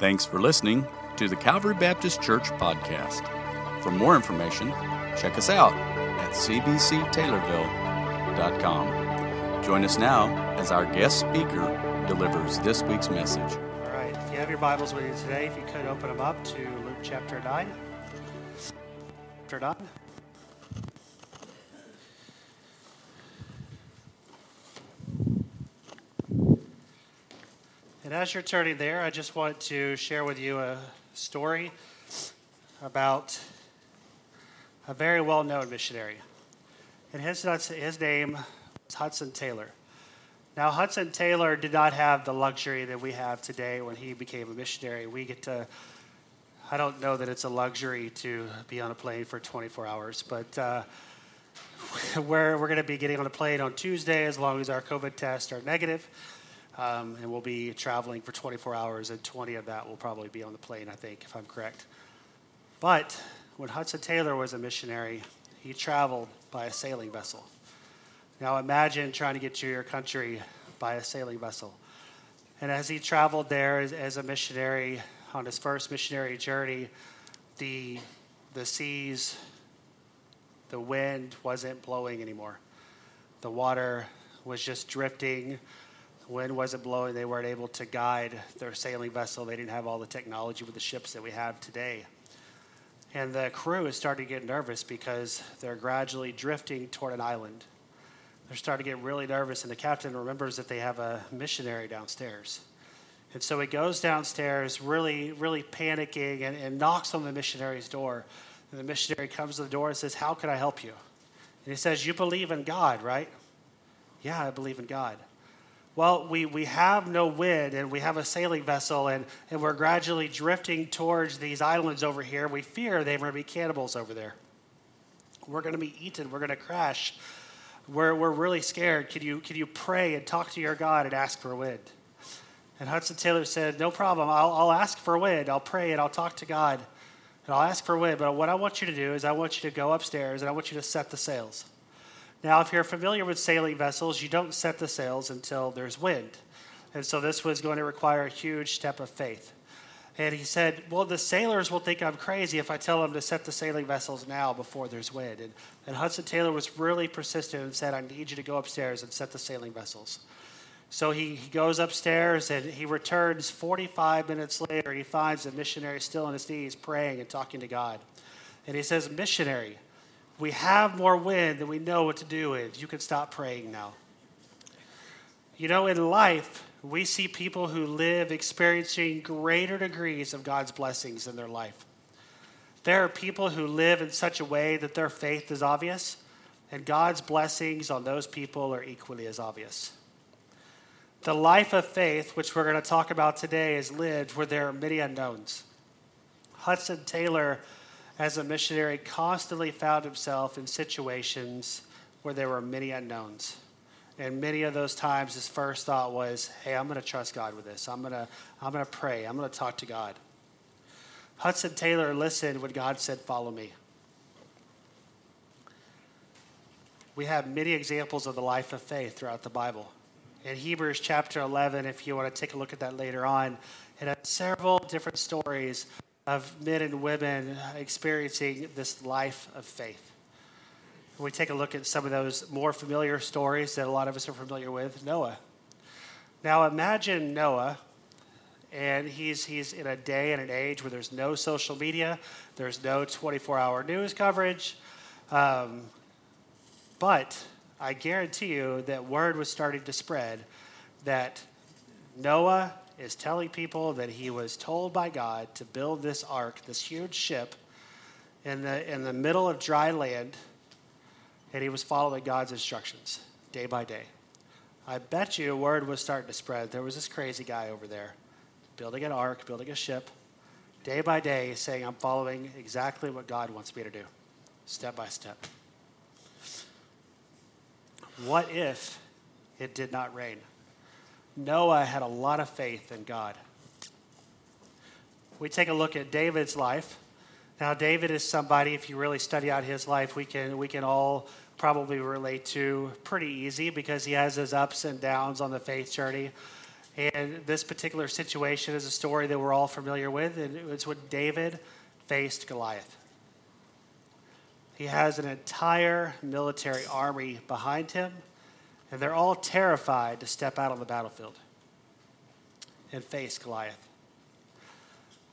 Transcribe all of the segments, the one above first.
Thanks for listening to the Calvary Baptist Church podcast. For more information, check us out at cbctaylorville.com. Join us now as our guest speaker delivers this week's message. All right, if you have your Bibles with you today, if you could open them up to Luke chapter 9. Chapter 9. And as you're turning there, I just want to share with you a story about a very well known missionary. And his, his name was Hudson Taylor. Now, Hudson Taylor did not have the luxury that we have today when he became a missionary. We get to, I don't know that it's a luxury to be on a plane for 24 hours, but uh, we're, we're going to be getting on a plane on Tuesday as long as our COVID tests are negative. Um, and we'll be traveling for 24 hours, and 20 of that will probably be on the plane, I think, if I'm correct. But when Hudson Taylor was a missionary, he traveled by a sailing vessel. Now imagine trying to get to your country by a sailing vessel. And as he traveled there as, as a missionary on his first missionary journey, the, the seas, the wind wasn't blowing anymore. The water was just drifting wind wasn't blowing, they weren't able to guide their sailing vessel. They didn't have all the technology with the ships that we have today. And the crew is starting to get nervous because they're gradually drifting toward an island. They're starting to get really nervous, and the captain remembers that they have a missionary downstairs. And so he goes downstairs, really, really panicking, and, and knocks on the missionary's door. And the missionary comes to the door and says, How can I help you? And he says, You believe in God, right? Yeah, I believe in God well, we, we have no wind and we have a sailing vessel and, and we're gradually drifting towards these islands over here. We fear they're going to be cannibals over there. We're going to be eaten. We're going to crash. We're, we're really scared. Can you, can you pray and talk to your God and ask for wind? And Hudson Taylor said, No problem. I'll, I'll ask for wind. I'll pray and I'll talk to God and I'll ask for wind. But what I want you to do is I want you to go upstairs and I want you to set the sails. Now, if you're familiar with sailing vessels, you don't set the sails until there's wind. And so this was going to require a huge step of faith. And he said, Well, the sailors will think I'm crazy if I tell them to set the sailing vessels now before there's wind. And, and Hudson Taylor was really persistent and said, I need you to go upstairs and set the sailing vessels. So he, he goes upstairs and he returns 45 minutes later. He finds the missionary still on his knees praying and talking to God. And he says, Missionary, we have more wind than we know what to do with. You can stop praying now. You know, in life, we see people who live experiencing greater degrees of God's blessings in their life. There are people who live in such a way that their faith is obvious, and God's blessings on those people are equally as obvious. The life of faith, which we're going to talk about today, is lived where there are many unknowns. Hudson Taylor as a missionary, constantly found himself in situations where there were many unknowns. And many of those times, his first thought was, hey, I'm going to trust God with this. I'm going to, I'm going to pray. I'm going to talk to God. Hudson Taylor listened when God said, follow me. We have many examples of the life of faith throughout the Bible. In Hebrews chapter 11, if you want to take a look at that later on, it has several different stories of men and women experiencing this life of faith. We take a look at some of those more familiar stories that a lot of us are familiar with. Noah. Now imagine Noah, and he's, he's in a day and an age where there's no social media, there's no 24 hour news coverage. Um, but I guarantee you that word was starting to spread that Noah is telling people that he was told by God to build this ark, this huge ship, in the, in the middle of dry land, and he was following God's instructions day by day. I bet you word was starting to spread. There was this crazy guy over there building an ark, building a ship, day by day, saying, I'm following exactly what God wants me to do, step by step. What if it did not rain? Noah had a lot of faith in God. We take a look at David's life. Now, David is somebody, if you really study out his life, we can, we can all probably relate to pretty easy because he has his ups and downs on the faith journey. And this particular situation is a story that we're all familiar with, and it's when David faced Goliath. He has an entire military army behind him, and they're all terrified to step out on the battlefield and face Goliath.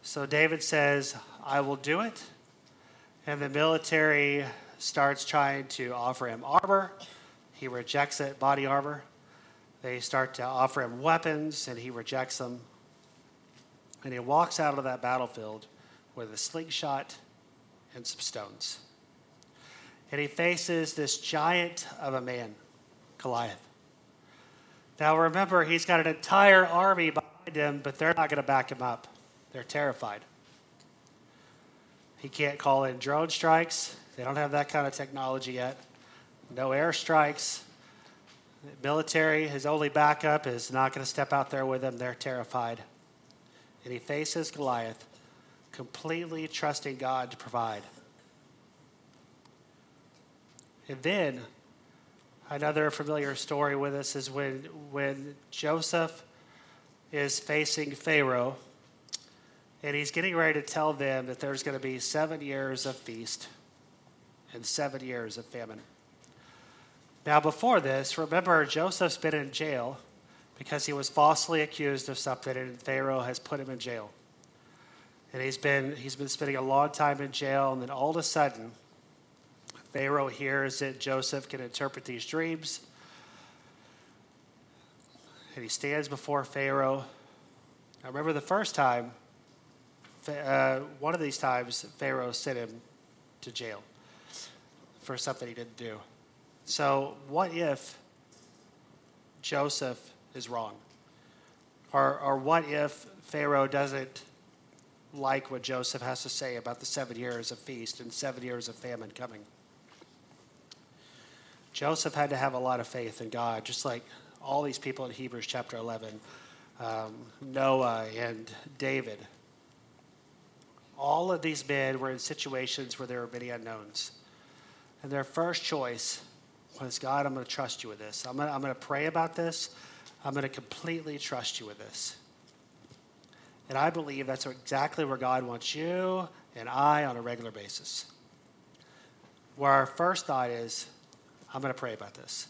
So David says, I will do it. And the military starts trying to offer him armor. He rejects it, body armor. They start to offer him weapons, and he rejects them. And he walks out of that battlefield with a slingshot and some stones and he faces this giant of a man, Goliath. Now remember, he's got an entire army behind him, but they're not going to back him up. They're terrified. He can't call in drone strikes. They don't have that kind of technology yet. No air strikes. The military, his only backup, is not going to step out there with him. They're terrified. And he faces Goliath, completely trusting God to provide. And then another familiar story with us is when, when Joseph is facing Pharaoh and he's getting ready to tell them that there's going to be seven years of feast and seven years of famine. Now, before this, remember Joseph's been in jail because he was falsely accused of something and Pharaoh has put him in jail. And he's been, he's been spending a long time in jail, and then all of a sudden, Pharaoh hears that Joseph can interpret these dreams. And he stands before Pharaoh. I remember the first time, uh, one of these times, Pharaoh sent him to jail for something he didn't do. So, what if Joseph is wrong? Or, or what if Pharaoh doesn't like what Joseph has to say about the seven years of feast and seven years of famine coming? Joseph had to have a lot of faith in God, just like all these people in Hebrews chapter 11 um, Noah and David. All of these men were in situations where there were many unknowns. And their first choice was God, I'm going to trust you with this. I'm going, I'm going to pray about this. I'm going to completely trust you with this. And I believe that's exactly where God wants you and I on a regular basis. Where our first thought is, I'm going to pray about this.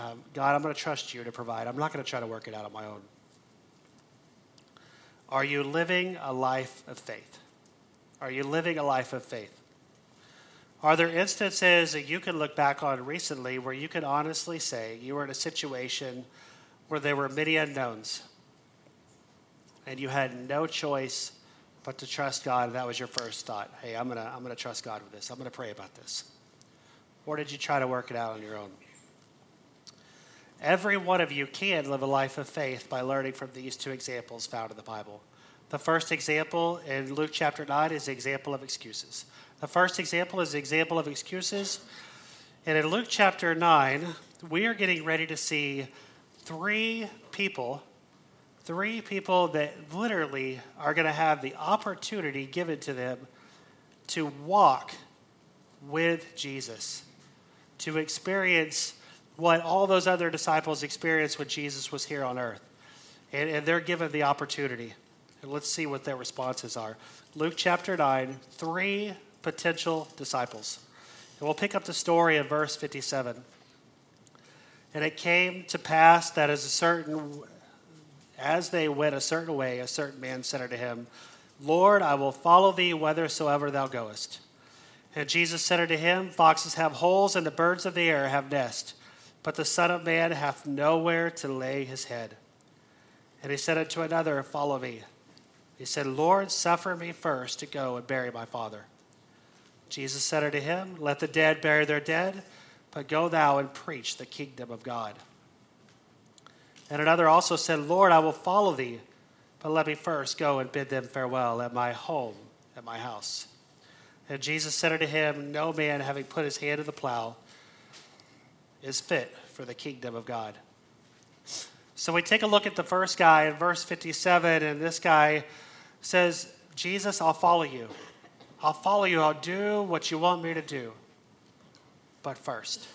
Um, God, I'm going to trust you to provide. I'm not going to try to work it out on my own. Are you living a life of faith? Are you living a life of faith? Are there instances that you can look back on recently where you can honestly say you were in a situation where there were many unknowns and you had no choice but to trust God? That was your first thought. Hey, I'm going to I'm going to trust God with this. I'm going to pray about this. Or did you try to work it out on your own? Every one of you can live a life of faith by learning from these two examples found in the Bible. The first example in Luke chapter 9 is the example of excuses. The first example is the example of excuses. And in Luke chapter 9, we are getting ready to see three people, three people that literally are going to have the opportunity given to them to walk with Jesus to experience what all those other disciples experienced when Jesus was here on earth. And, and they're given the opportunity. And let's see what their responses are. Luke chapter 9, three potential disciples. And we'll pick up the story in verse 57. And it came to pass that as a certain as they went a certain way, a certain man said unto him, Lord, I will follow thee whithersoever thou goest. And Jesus said unto him, Foxes have holes, and the birds of the air have nests, but the Son of Man hath nowhere to lay his head. And he said unto another, Follow me. He said, Lord, suffer me first to go and bury my father. Jesus said unto him, Let the dead bury their dead, but go thou and preach the kingdom of God. And another also said, Lord, I will follow thee, but let me first go and bid them farewell at my home, at my house. And Jesus said unto him, No man having put his hand to the plow is fit for the kingdom of God. So we take a look at the first guy in verse 57, and this guy says, Jesus, I'll follow you. I'll follow you. I'll do what you want me to do. But first,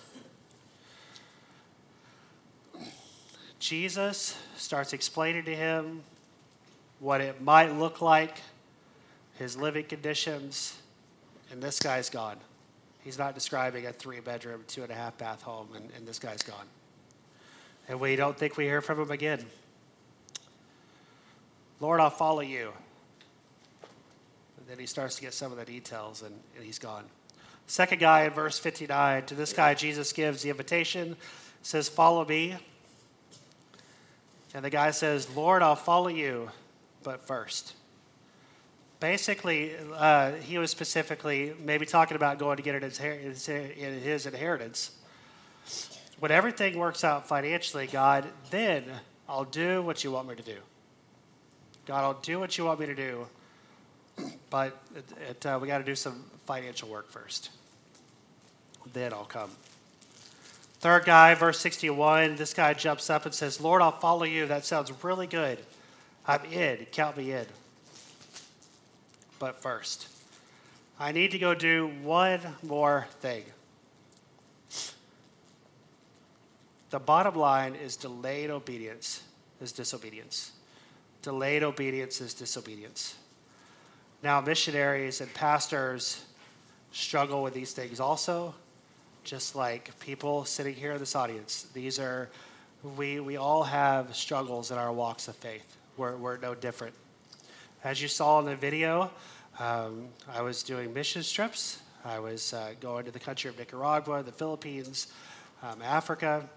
Jesus starts explaining to him what it might look like, his living conditions, and this guy's gone. He's not describing a three bedroom, two and a half bath home, and, and this guy's gone. And we don't think we hear from him again. Lord, I'll follow you. And then he starts to get some of the details, and, and he's gone. Second guy in verse 59, to this guy, Jesus gives the invitation, says, Follow me. And the guy says, Lord, I'll follow you, but first. Basically, uh, he was specifically maybe talking about going to get his, his inheritance. When everything works out financially, God, then I'll do what you want me to do. God, I'll do what you want me to do, but it, it, uh, we got to do some financial work first. Then I'll come. Third guy, verse 61, this guy jumps up and says, Lord, I'll follow you. That sounds really good. I'm in. Count me in. But first, I need to go do one more thing. The bottom line is delayed obedience is disobedience. Delayed obedience is disobedience. Now, missionaries and pastors struggle with these things also, just like people sitting here in this audience. These are, we, we all have struggles in our walks of faith. We're, we're no different. As you saw in the video, um, I was doing mission trips. I was uh, going to the country of Nicaragua, the Philippines, um, Africa,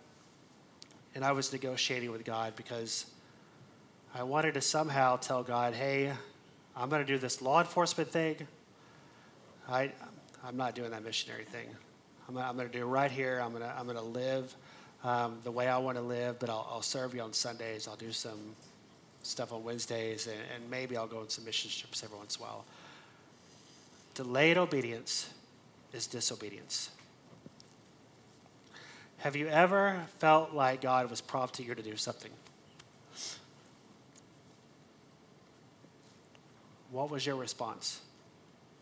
and I was negotiating with God because I wanted to somehow tell God, hey, I'm going to do this law enforcement thing. I, I'm not doing that missionary thing. I'm, I'm going to do it right here. I'm going to, I'm going to live um, the way I want to live, but I'll, I'll, serve you on Sundays. I'll do some stuff on Wednesdays, and, and maybe I'll go on some mission trips every once in a while. Delayed obedience is disobedience. Have you ever felt like God was prompting you to do something? What was your response?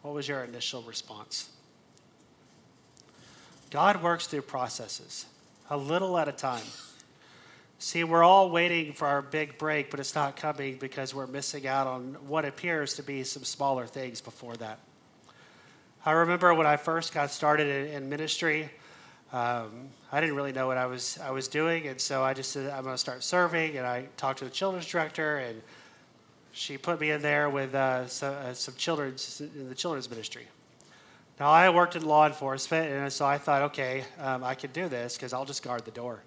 What was your initial response? God works through processes, a little at a time. See, we're all waiting for our big break, but it's not coming because we're missing out on what appears to be some smaller things before that. I remember when I first got started in, ministry, um, I didn't really know what I was I was doing, and so I just said I'm going to start serving. And I talked to the children's director, and she put me in there with uh, uh, some children's in the children's ministry. Now I worked in law enforcement, and so I thought, okay, um, I can do this because I'll just guard the door.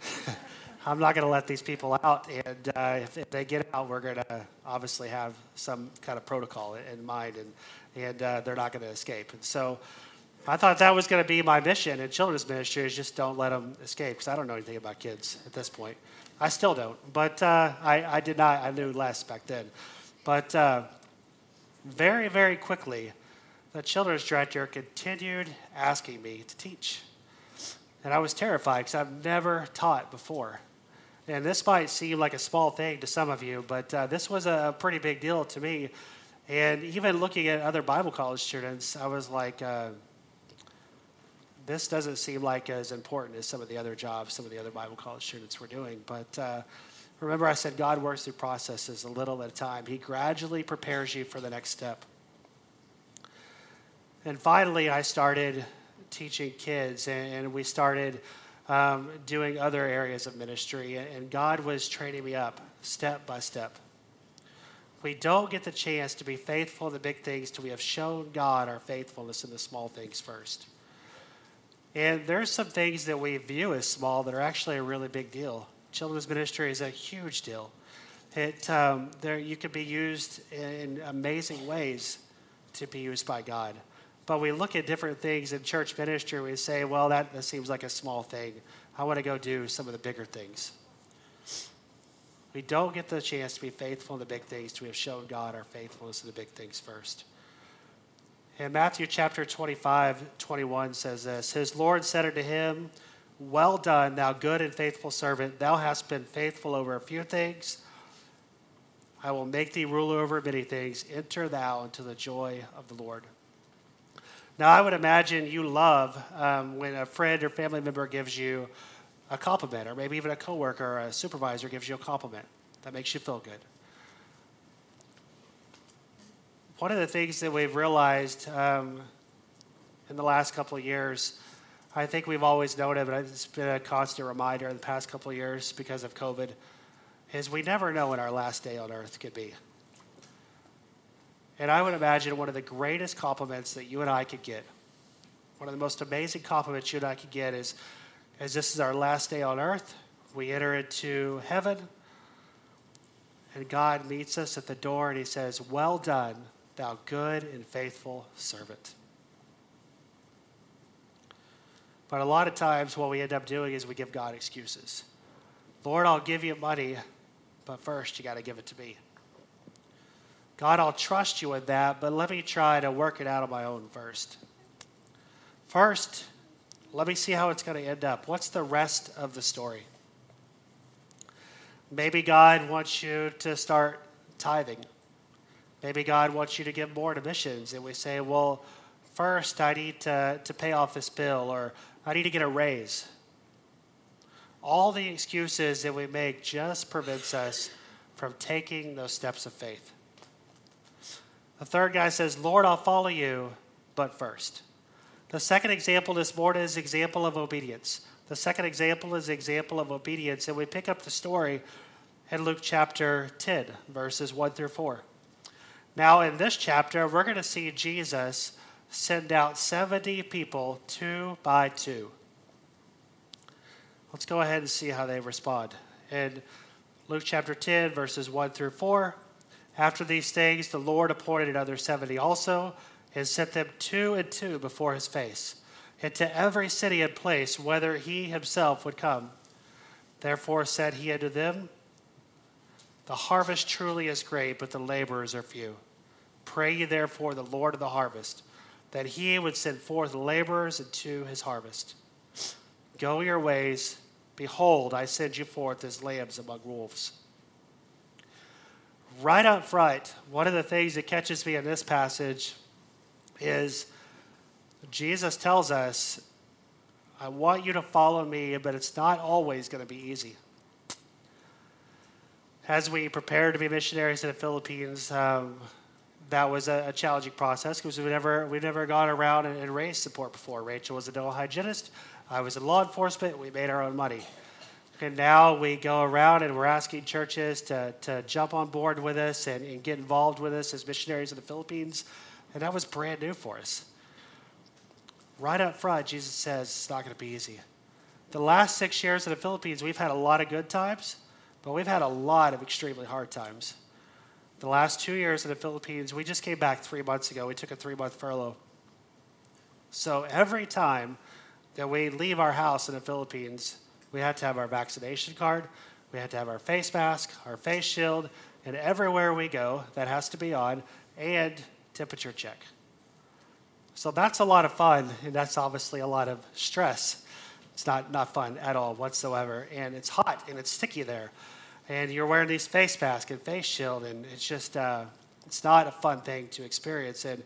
I'm not going to let these people out, and uh, if, if, they get out, we're going to obviously have some kind of protocol in mind, and and uh, they're not going to escape. And so I thought that was going to be my mission in children's ministry is just don't let them escape because I don't know anything about kids at this point. I still don't, but uh, I, I did not. I knew less back then. But uh, very, very quickly, the children's director continued asking me to teach. And I was terrified because I've never taught before. And this might seem like a small thing to some of you, but uh, this was a pretty big deal to me. And even looking at other Bible college students, I was like, uh, this doesn't seem like as important as some of the other jobs some of the other Bible college students were doing. But uh, remember, I said God works through processes a little at a time. He gradually prepares you for the next step. And finally, I started teaching kids, and, we started um, doing other areas of ministry, and God was training me up step by step. We don't get the chance to be faithful in the big things till we have shown God our faithfulness in the small things first. And there's some things that we view as small that are actually a really big deal. Children's ministry is a huge deal. It, um, there, you can be used in amazing ways to be used by God. But we look at different things in church ministry, we say, well, that, that seems like a small thing. I want to go do some of the bigger things. We don't get the chance to be faithful in the big things we have shown God our faithfulness in the big things first. And Matthew chapter 25, 21 says this His Lord said unto him, Well done, thou good and faithful servant. Thou hast been faithful over a few things. I will make thee ruler over many things. Enter thou into the joy of the Lord. Now, I would imagine you love um, when a friend or family member gives you a compliment, or maybe even a coworker or a supervisor gives you a compliment that makes you feel good. One of the things that we've realized um, in the last couple of years, I think we've always known it, but it's been a constant reminder in the past couple of years because of COVID, is we never know when our last day on earth could be. And I would imagine one of the greatest compliments that you and I could get, one of the most amazing compliments you and I could get is, as this is our last day on earth, we enter into heaven, and God meets us at the door and he says, Well done, thou good and faithful servant. But a lot of times, what we end up doing is we give God excuses. Lord, I'll give you money, but first you got to give it to me. God, I'll trust you with that, but let me try to work it out on my own first. First, let me see how it's going to end up. What's the rest of the story? Maybe God wants you to start tithing. Maybe God wants you to give more to missions. And we say, well, first I need to, to pay off this bill or I need to get a raise. All the excuses that we make just prevents us from taking those steps of faith. The third guy says, Lord, I'll follow you, but first. The second example this morning is example of obedience. The second example is example of obedience, and we pick up the story in Luke chapter 10, verses 1 through 4. Now, in this chapter, we're going to see Jesus send out 70 people two by two. Let's go ahead and see how they respond. In Luke chapter 10, verses 1 through 4, after these things, the Lord appointed another 70 also, and sent them two and two before his face, into every city and place, whither he himself would come. Therefore said he unto them, The harvest truly is great, but the laborers are few. Pray ye therefore the Lord of the harvest that he would send forth laborers into his harvest. Go your ways. Behold, I send you forth as lambs among wolves. Right up front, one of the things that catches me in this passage is Jesus tells us, I want you to follow me, but it's not always going to be easy. As we prepare to be missionaries in the Philippines, um, that was a, a challenging process because we never we've never gone around and, and, raised support before. Rachel was a dental hygienist. I was in law enforcement. We made our own money. And now we go around and we're asking churches to, to jump on board with us and, and get involved with us as missionaries in the Philippines. And that was brand new for us. Right up front, Jesus says it's not going to be easy. The last six years in the Philippines, we've had a lot of good times, but we've had a lot of extremely hard times. The last two years in the Philippines, we just came back three months ago. We took a three month furlough. So every time that we leave our house in the Philippines, we had to have our vaccination card, we had to have our face mask, our face shield, and everywhere we go, that has to be on, and temperature check. So that's a lot of fun, and that's obviously a lot of stress. It's not, not fun at all whatsoever, and it's hot and it's sticky there and you're wearing these face masks and face shield, and it's just uh, it's not a fun thing to experience. And,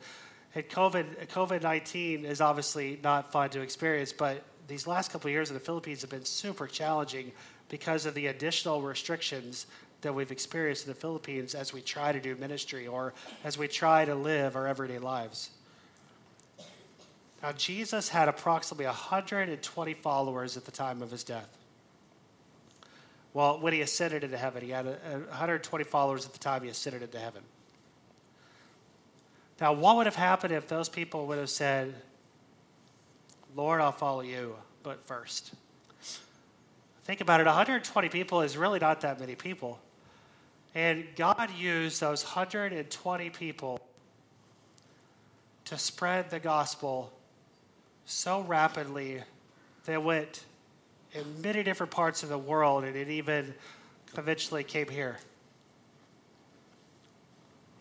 and COVID COVID nineteen is obviously not fun to experience, but these last couple of years in the Philippines have been super challenging because of the additional restrictions that we've experienced in the Philippines as we try to do ministry or as we try to live our everyday lives. Now, Jesus had approximately 120 followers at the time of his death. Well, when he ascended into heaven, he had 120 followers at the time he ascended into heaven. Now, what would have happened if those people would have said, Lord, I'll follow you, but first? Think about it 120 people is really not that many people. And God used those 120 people to spread the gospel so rapidly that went in many different parts of the world, and it even eventually came here.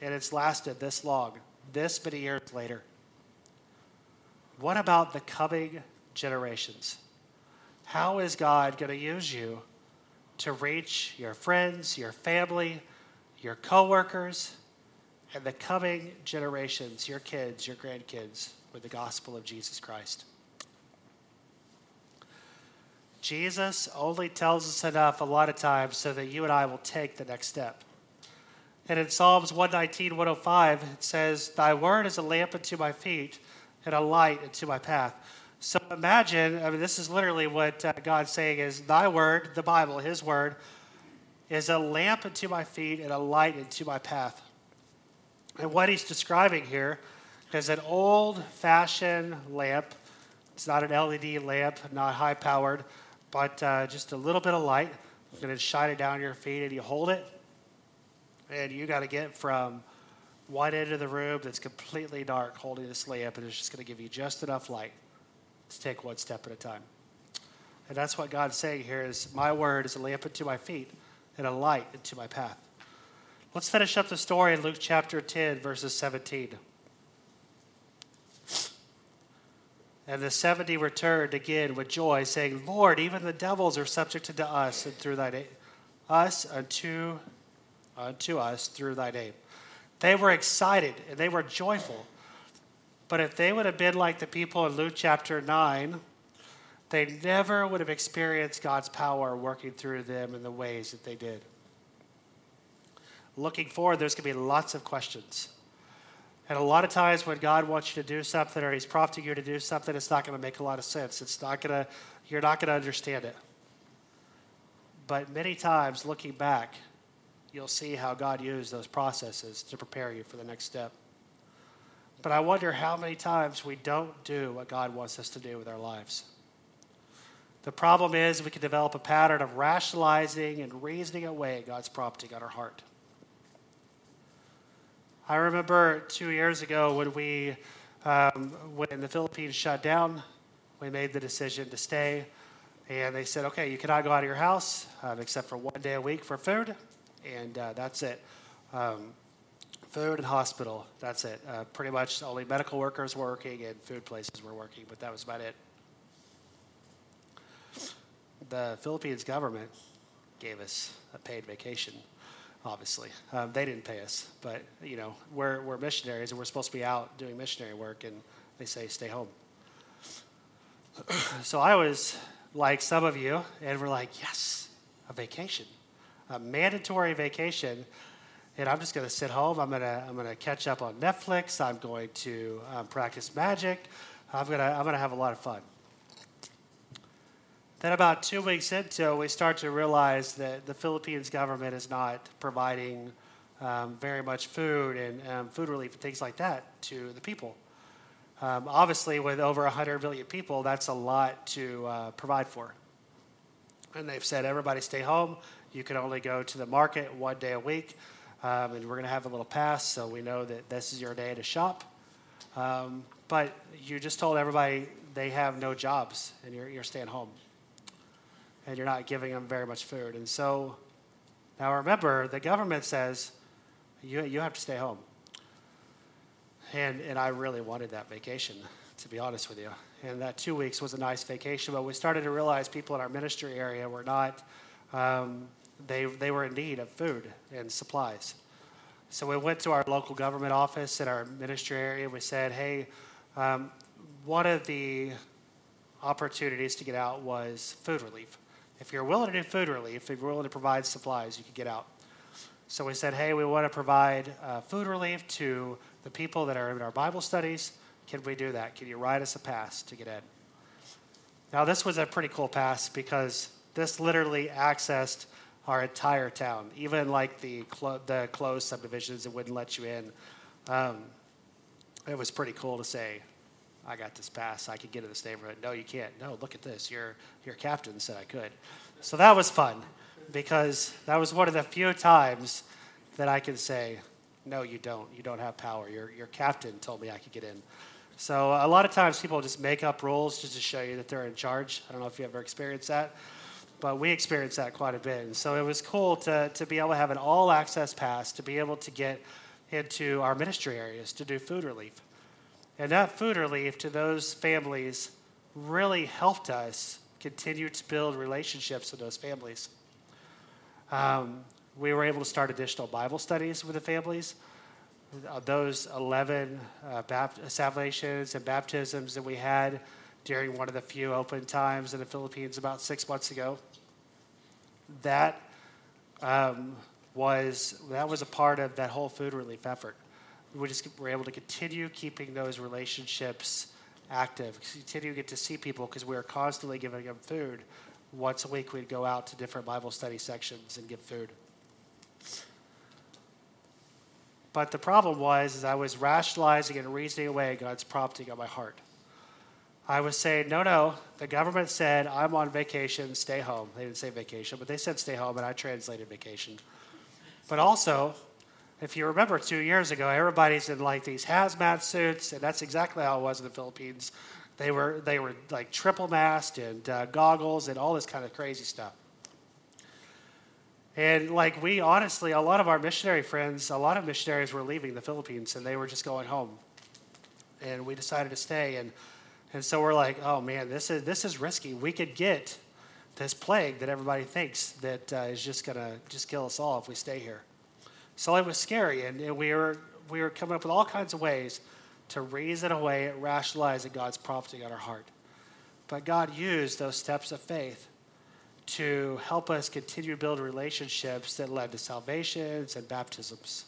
And it's lasted this long, this many years later. What about the coming generations? How is God going to use you to reach your friends, your family, your coworkers, and the coming generations, your kids, your grandkids, with the gospel of Jesus Christ? Jesus only tells us enough a lot of times so that you and I will take the next step. And in Psalms 119, 105, it says, Thy word is a lamp unto my feet and a light into my path. So imagine, I mean, this is literally what uh, God's saying is, Thy word, the Bible, His word, is a lamp unto my feet and a light unto my path. And what He's describing here is an old fashioned lamp. It's not an LED lamp, not high powered, but uh, just a little bit of light. You're going to shine it down your feet and you hold it and you got to get from one end of the room that's completely dark holding this lamp and it's just going to give you just enough light to take one step at a time. And that's what god's saying here is my word is a lamp unto my feet and a light into my path. Let's finish up the story in luke chapter 10 verses 17 and the 70 returned again with joy saying lord even the devils are subject to us and through thy name us unto unto us through thy name. They were excited and they were joyful. But if they would have been like the people in Luke chapter 9, they never would have experienced God's power working through them in the ways that they did. Looking forward, there's going to be lots of questions. And a lot of times when God wants you to do something or He's prompting you to do something, it's not going to make a lot of sense. It's not going to, you're not going to understand it. But many times, looking back, you'll see how God used those processes to prepare you for the next step. But I wonder how many times we don't do what God wants us to do with our lives. The problem is we can develop a pattern of rationalizing and reasoning away God's prompting on our heart. I remember two years ago when we, um, when the Philippines shut down, we made the decision to stay. And they said, okay, you cannot go out of your house um, except for one day a week for food and uh, that's it. Um, food and hospital, that's it. Uh, pretty much only medical workers working and food places were working, but that was about it. The Philippines government gave us a paid vacation, obviously. Um, they didn't pay us, but, you know, we're, we're missionaries and we're supposed to be out doing missionary work, and they say stay home. so I was like some of you, and we're like, yes, a vacation a mandatory vacation, and I'm just going to sit home. I'm going to I'm going to catch up on Netflix. I'm going to um, practice magic. I'm going to I'm going to have a lot of fun. Then about two weeks into, we start to realize that the Philippines government is not providing um, very much food and um, food relief and things like that to the people. Um, obviously, with over 100 million people, that's a lot to uh, provide for. And they've said, everybody stay home. You can only go to the market one day a week, um, and we're going to have a little pass so we know that this is your day to shop. Um, but you just told everybody they have no jobs and you're, you're staying home. And you're not giving them very much food. And so now remember, the government says you, you have to stay home. And, and I really wanted that vacation, to be honest with you. And that two weeks was a nice vacation, but we started to realize people in our ministry area were not um, they, they were in need of food and supplies. So we went to our local government office in our ministry area. We said, hey, um, one of the opportunities to get out was food relief. If you're willing to do food relief, if you're willing to provide supplies, you could get out. So we said, hey, we want to provide uh, food relief to the people that are in our Bible studies. Can we do that? Can you write us a pass to get in? Now, this was a pretty cool pass because this literally accessed our entire town, even like the clo- the closed subdivisions that wouldn't let you in. Um, it was pretty cool to say, I got this pass. I could get in this neighborhood. No, you can't. No, look at this. Your your captain said I could. So that was fun because that was one of the few times that I could say, no, you don't. You don't have power. Your your captain told me I could get in. So a lot of times people just make up rules just to show you that they're in charge. I don't know if you ever experienced that but we experienced that quite a bit. And so it was cool to, to be able to have an all access pass to be able to get into our ministry areas to do food relief. And that food relief to those families really helped us continue to build relationships with those families. Um, we were able to start additional Bible studies with the families. Those 11 uh, salvations and baptisms that we had during one of the few open times in the Philippines about six months ago. That um, was that was a part of that whole food relief effort. We just were able to continue keeping those relationships active, continue to get to see people because we were constantly giving them food. Once a week, we'd go out to different Bible study sections and give food. But the problem was, is I was rationalizing and reasoning away God's prompting on my heart. I was saying, no, no, the government said I'm on vacation, stay home. They didn't say vacation, but they said stay home, and I translated vacation. But also, if you remember two years ago, everybody's in like these hazmat suits, and that's exactly how it was in the Philippines. They were, they were like triple masked and uh, goggles and all this kind of crazy stuff. And like we honestly, a lot of our missionary friends, a lot of missionaries were leaving the Philippines and they were just going home. And we decided to stay. And, and so we're like, oh man, this is, this is risky. We could get this plague that everybody thinks that uh, is just going to just kill us all if we stay here. So it was scary. And, and we, were, we were coming up with all kinds of ways to reason away, rationalizing God's prompting on our heart. But God used those steps of faith to help us continue to build relationships that led to salvations and baptisms.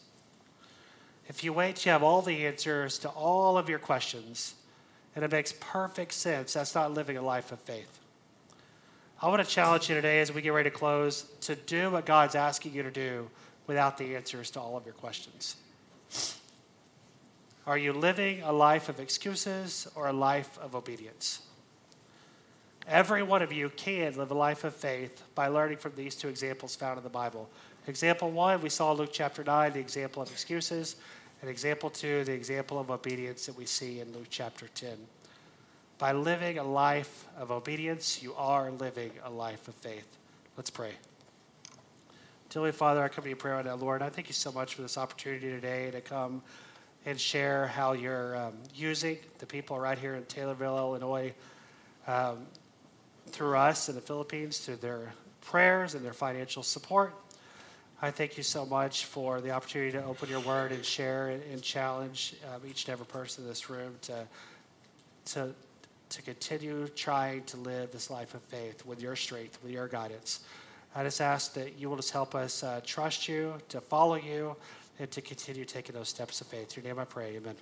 If you wait you have all the answers to all of your questions, and it makes perfect sense, that's not living a life of faith. I want to challenge you today as we get ready to close to do what God's asking you to do without the answers to all of your questions. Are you living a life of excuses or a life of obedience? Every one of you can live a life of faith by learning from these two examples found in the Bible. Example one, we saw Luke chapter 9, the example of excuses. And example two, the example of obedience that we see in Luke chapter 10. By living a life of obedience, you are living a life of faith. Let's pray. Dearly Father, I come to you in prayer right now, Lord. I thank you so much for this opportunity today to come and share how you're um, using the people right here in Taylorville, Illinois, um, through us in the Philippines, through their prayers and their financial support. I thank you so much for the opportunity to open your word and share and, and challenge um, each and every person in this room to, to, to continue trying to live this life of faith with your strength, with your guidance. I just ask that you will just help us uh, trust you, to follow you, and to continue taking those steps of faith. In your name I pray, amen.